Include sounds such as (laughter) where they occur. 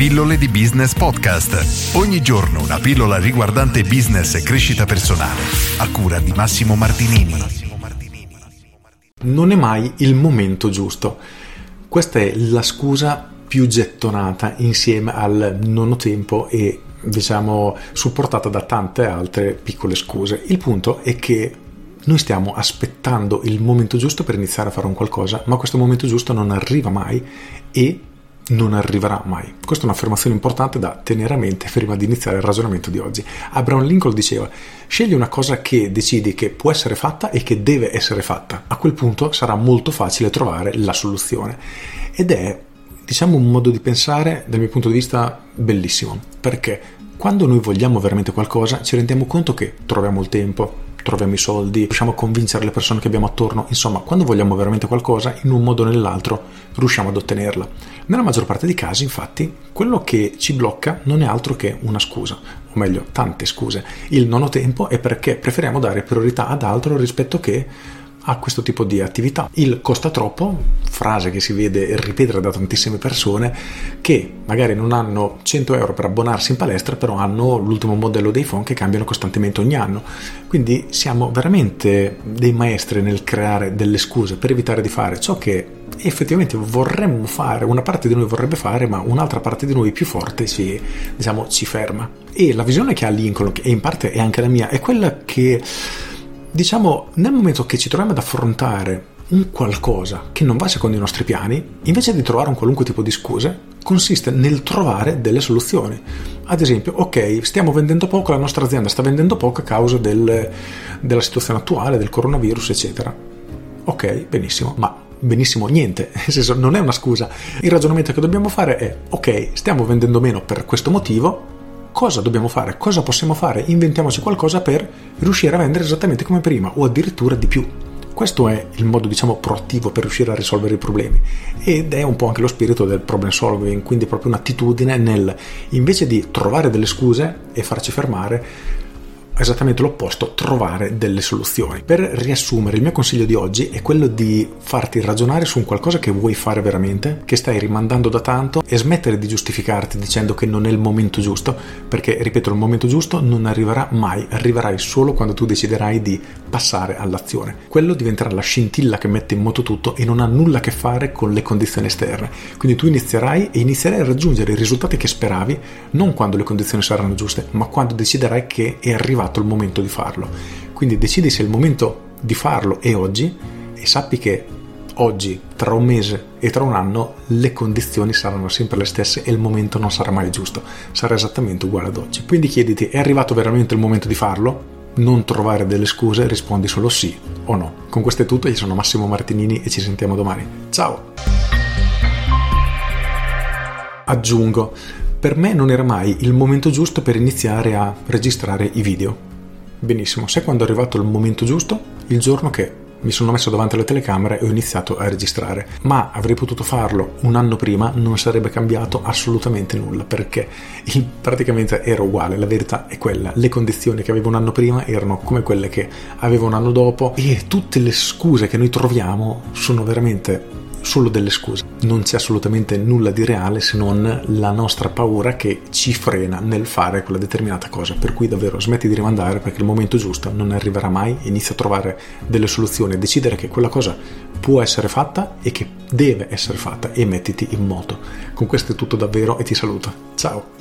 Pillole di Business Podcast. Ogni giorno una pillola riguardante business e crescita personale. A cura di Massimo Martinini. Non è mai il momento giusto. Questa è la scusa più gettonata insieme al non ho tempo e diciamo supportata da tante altre piccole scuse. Il punto è che noi stiamo aspettando il momento giusto per iniziare a fare un qualcosa, ma questo momento giusto non arriva mai e non arriverà mai. Questa è un'affermazione importante da tenere a mente prima di iniziare il ragionamento di oggi. Abraham Lincoln diceva: Scegli una cosa che decidi che può essere fatta e che deve essere fatta. A quel punto sarà molto facile trovare la soluzione. Ed è, diciamo, un modo di pensare, dal mio punto di vista, bellissimo. Perché quando noi vogliamo veramente qualcosa, ci rendiamo conto che troviamo il tempo, troviamo i soldi, riusciamo a convincere le persone che abbiamo attorno, insomma, quando vogliamo veramente qualcosa, in un modo o nell'altro riusciamo ad ottenerla. Nella maggior parte dei casi, infatti, quello che ci blocca non è altro che una scusa, o meglio, tante scuse. Il non ho tempo è perché preferiamo dare priorità ad altro rispetto che a questo tipo di attività. Il costa troppo, frase che si vede ripetere da tantissime persone che magari non hanno 100 euro per abbonarsi in palestra, però hanno l'ultimo modello dei phone che cambiano costantemente ogni anno. Quindi siamo veramente dei maestri nel creare delle scuse per evitare di fare ciò che effettivamente vorremmo fare, una parte di noi vorrebbe fare, ma un'altra parte di noi più forte ci, diciamo, ci ferma. E la visione che ha Lincoln, e in parte è anche la mia, è quella che diciamo, nel momento che ci troviamo ad affrontare un qualcosa che non va secondo i nostri piani, invece di trovare un qualunque tipo di scuse, consiste nel trovare delle soluzioni. Ad esempio, ok, stiamo vendendo poco, la nostra azienda sta vendendo poco a causa del, della situazione attuale, del coronavirus, eccetera. Ok, benissimo, ma benissimo niente, (laughs) nel senso non è una scusa. Il ragionamento che dobbiamo fare è, ok, stiamo vendendo meno per questo motivo, cosa dobbiamo fare, cosa possiamo fare, inventiamoci qualcosa per riuscire a vendere esattamente come prima o addirittura di più. Questo è il modo, diciamo, proattivo per riuscire a risolvere i problemi ed è un po' anche lo spirito del problem solving, quindi proprio un'attitudine nel, invece di trovare delle scuse e farci fermare, esattamente l'opposto, trovare delle soluzioni. Per riassumere, il mio consiglio di oggi è quello di farti ragionare su un qualcosa che vuoi fare veramente, che stai rimandando da tanto e smettere di giustificarti dicendo che non è il momento giusto, perché, ripeto, il momento giusto non arriverà mai, arriverai solo quando tu deciderai di passare all'azione. Quello diventerà la scintilla che mette in moto tutto e non ha nulla a che fare con le condizioni esterne. Quindi tu inizierai e inizierai a raggiungere i risultati che speravi non quando le condizioni saranno giuste, ma quando deciderai che è arrivato arrivato il momento di farlo. Quindi decidi se il momento di farlo è oggi e sappi che oggi, tra un mese e tra un anno, le condizioni saranno sempre le stesse e il momento non sarà mai giusto, sarà esattamente uguale ad oggi. Quindi chiediti, è arrivato veramente il momento di farlo? Non trovare delle scuse, rispondi solo sì o no. Con questo è tutto, io sono Massimo Martinini e ci sentiamo domani. Ciao! Aggiungo, per me non era mai il momento giusto per iniziare a registrare i video. Benissimo, sai quando è arrivato il momento giusto? Il giorno che mi sono messo davanti alle telecamere e ho iniziato a registrare. Ma avrei potuto farlo un anno prima, non sarebbe cambiato assolutamente nulla perché praticamente era uguale. La verità è quella: le condizioni che avevo un anno prima erano come quelle che avevo un anno dopo, e tutte le scuse che noi troviamo sono veramente solo delle scuse. Non c'è assolutamente nulla di reale se non la nostra paura che ci frena nel fare quella determinata cosa. Per cui davvero smetti di rimandare perché il momento giusto non arriverà mai, inizia a trovare delle soluzioni, decidere che quella cosa può essere fatta e che deve essere fatta e mettiti in moto. Con questo è tutto davvero e ti saluto. Ciao!